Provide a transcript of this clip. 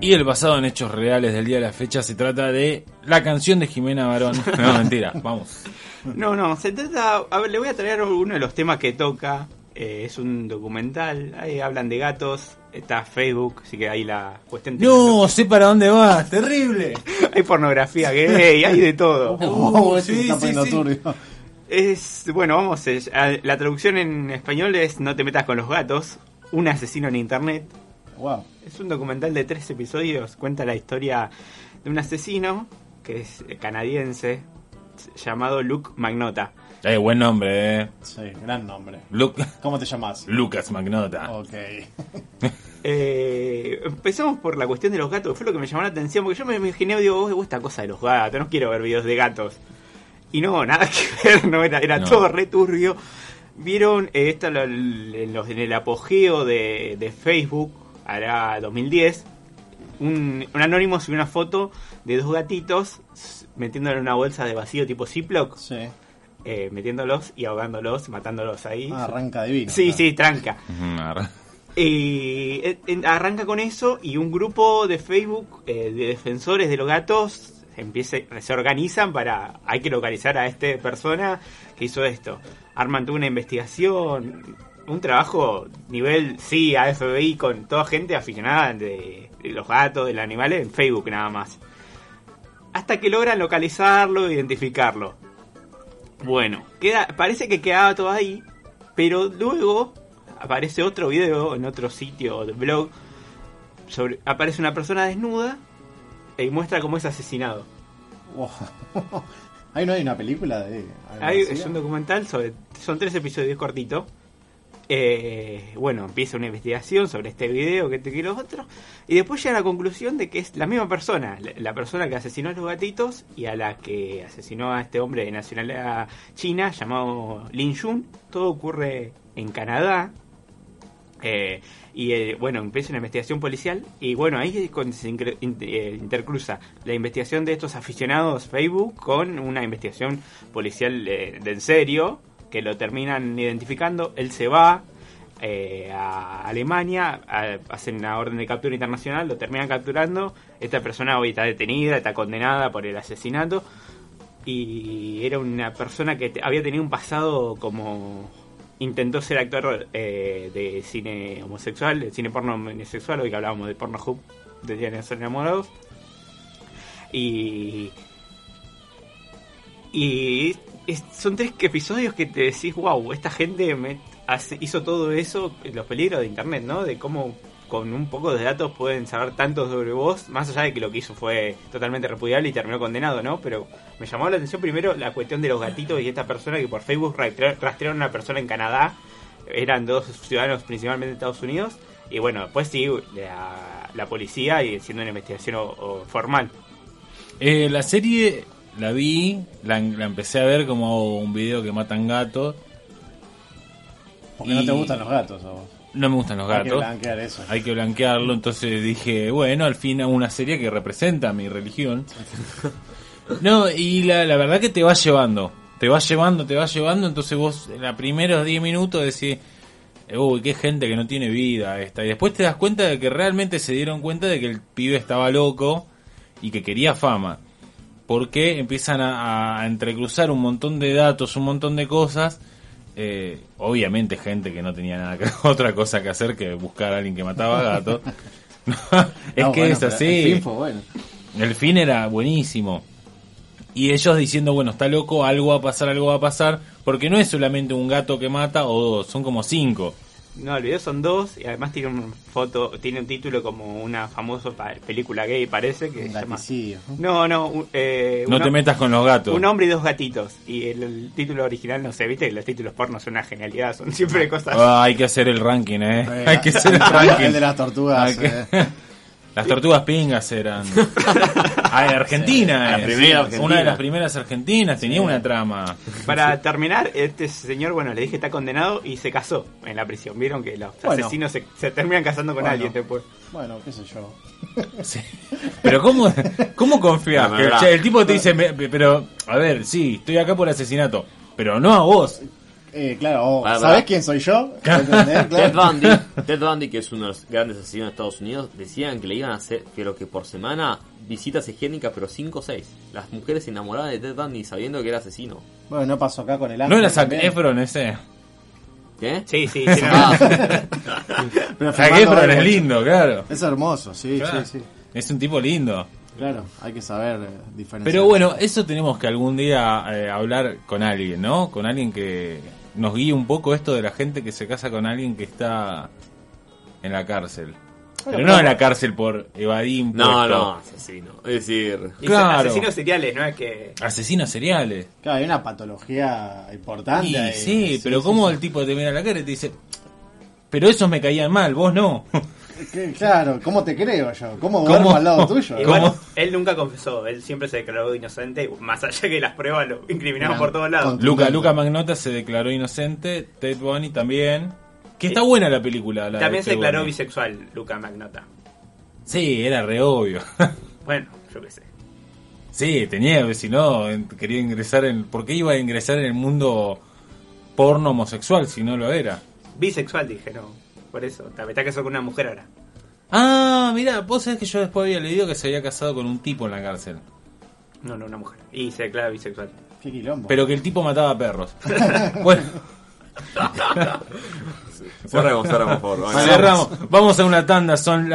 Y el basado en hechos reales del día de la fecha se trata de la canción de Jimena Barón. No, mentira, vamos. No, no, se trata. A ver, le voy a traer uno de los temas que toca. Eh, es un documental. Ahí hablan de gatos. Está Facebook, así que ahí la cuestión. No, sé para dónde vas, terrible. hay pornografía gay, hay de todo. Oh, sí, sí, sí. Es, bueno, vamos, la traducción en español es No te metas con los gatos, un asesino en internet. Wow. Es un documental de tres episodios, cuenta la historia de un asesino que es canadiense llamado Luke Magnota. Eh, buen nombre, eh. Sí, gran nombre. Lu- ¿Cómo te llamas? Lucas Magnota. Ok. Eh, empezamos por la cuestión de los gatos, que fue lo que me llamó la atención, porque yo me imaginé, digo, "Oh, esta cosa de los gatos, no quiero ver videos de gatos. Y no, nada que ver, no era, era No. todo re turbio. Vieron, eh, en, los- en el apogeo de, de Facebook, hará 2010, un, un anónimo subió una foto de dos gatitos s- metiéndole en una bolsa de vacío tipo Ziploc, Sí. eh, metiéndolos y ahogándolos, matándolos ahí. Ah, arranca divino. sí, claro. sí, tranca. Y eh, arranca con eso y un grupo de Facebook eh, de defensores de los gatos empieza, se organizan para hay que localizar a esta persona que hizo esto. Arman toda una investigación, un trabajo nivel sí a FBI con toda gente aficionada de, de los gatos, de los animales en Facebook nada más. Hasta que logran localizarlo e identificarlo. Bueno, queda, parece que quedaba todo ahí, pero luego aparece otro video en otro sitio de blog. Sobre, aparece una persona desnuda y muestra cómo es asesinado. Wow. Ahí no hay una película de. Hay- es un documental sobre. Son tres episodios cortitos. Eh, bueno, empieza una investigación sobre este video, que te que los otros. Y después llega a la conclusión de que es la misma persona. La, persona que asesinó a los gatitos y a la que asesinó a este hombre de nacionalidad china llamado Lin Jun. Todo ocurre en Canadá. Eh, y eh, bueno, empieza una investigación policial y bueno, ahí es cuando se eh, intercruza la investigación de estos aficionados Facebook con una investigación policial eh, de en serio, que lo terminan identificando, él se va eh, a Alemania, hacen una orden de captura internacional, lo terminan capturando, esta persona hoy está detenida, está condenada por el asesinato y era una persona que había tenido un pasado como intentó ser actor eh, de cine homosexual, de cine porno sexual, hoy que hablábamos de porno hub de Día de Ser Enamorados. Y. Y son tres episodios que te decís, wow, esta gente hizo todo eso, los peligros de internet, ¿no? De cómo con un poco de datos pueden saber tanto sobre vos, más allá de que lo que hizo fue totalmente repudiable y terminó condenado, ¿no? Pero me llamó la atención primero la cuestión de los gatitos y esta persona que por Facebook rastrearon a una persona en Canadá, eran dos ciudadanos principalmente de Estados Unidos, y bueno, después sí, la, policía y haciendo una investigación o formal. Eh, la serie la vi, la, la empecé a ver como un video que matan gatos. Porque no te gustan los gatos a vos. No me gustan los Hay que gatos. blanquear eso. Hay que blanquearlo, entonces dije, bueno, al fin hago una serie que representa mi religión. No, y la, la verdad que te va llevando, te va llevando, te va llevando, entonces vos en los primeros 10 minutos decís, uy, qué gente que no tiene vida esta. Y después te das cuenta de que realmente se dieron cuenta de que el pibe estaba loco y que quería fama. Porque empiezan a, a entrecruzar un montón de datos, un montón de cosas. Eh, obviamente gente que no tenía nada que, otra cosa que hacer que buscar a alguien que mataba gatos. es No, que bueno, es así. El fin fue bueno. El fin era buenísimo. Y ellos diciendo, bueno, está loco, algo va a pasar, algo va a pasar. Porque no es solamente un gato que mata o dos, son como cinco. No, el video son dos y además tiene una foto, tiene un título como una famosa pa- película gay, parece que Un se llama. No, no, un- eh, No un te metas con los gatos. Un hombre y dos gatitos. Y el, el título original, no sé, viste que los títulos porno son una genialidad, son siempre cosas. Ah, hay que hacer el ranking, eh. Eh, hay que hacer el El de ranking. las tortugas. Eh. Las tortugas pingas eran. Ah, Argentina, La primera Argentina. Una de las primeras argentinas tenía una trama. Para terminar, este señor, bueno, le dije está condenado y se casó en la prisión. Vieron que los Bueno. asesinos se, se terminan casando con Bueno. alguien después. Bueno, qué sé yo. Sí. Pero ¿cómo, cómo confías? El tipo te dice, "Me- pero, a ver, sí, estoy acá por asesinato, pero no a vos. Eh, claro, o, Pará, ¿sabés quién soy yo? Ted. Bundy, Ted Bundy, que es uno de los grandes asesinos de Estados Unidos, decían que le iban a hacer, creo que por semana, visitas higiénicas, pero 5 o 6. Las mujeres se enamoraban de Ted Bundy sabiendo que era asesino. Bueno, no pasó acá con el ¿No Ángel era Zac. Efron ese? ¿Qué? Sí, sí, sí, no, Ah, Pero Zac Efron es lindo, claro. Es hermoso, sí, Claro. sí, sí. Es un tipo lindo. Claro, hay que saber eh, diferenciar. Pero bueno, eso tenemos que algún día eh, hablar con alguien, ¿no? Con alguien que nos guíe un poco esto de la gente que se casa con alguien que está en la cárcel. Bueno, pero no en la cárcel por evadir impuestos. no, no, asesino. Es decir, Claro. asesinos seriales, ¿no? Es que. Asesinos seriales. Claro, hay una patología importante. Y ahí. sí, pero ¿cómo el tipo te mira a la cara y te dice, pero esos me caían mal, vos no? Claro, ¿cómo te creo yo? ¿Cómo ¿Cómo? duermo al lado tuyo? Igual, ¿Cómo? él nunca confesó, él siempre se declaró inocente, más allá que las pruebas lo incriminaban por todos lados. Luca, Luca Magnota se declaró inocente, Ted Bunny también. Que está buena la película. la de También se Ted declaró Bunny. bisexual, Luca Magnota. Sí, era re obvio. Bueno, yo qué sé. Sí, tenía, si no, quería ingresar en... ¿Por qué iba a ingresar en el mundo porno homosexual si no lo era? Bisexual dije, no. Por eso, te está casado con una mujer ahora. Ah, mira, vos sabés que yo después había leído que se había casado con un tipo en la cárcel. No, no, una mujer. Y se declara bisexual. Qué quilombo. Pero que el tipo mataba perros. bueno, cerramos, cerramos, por favor. cerramos. Vamos a una tanda, son las...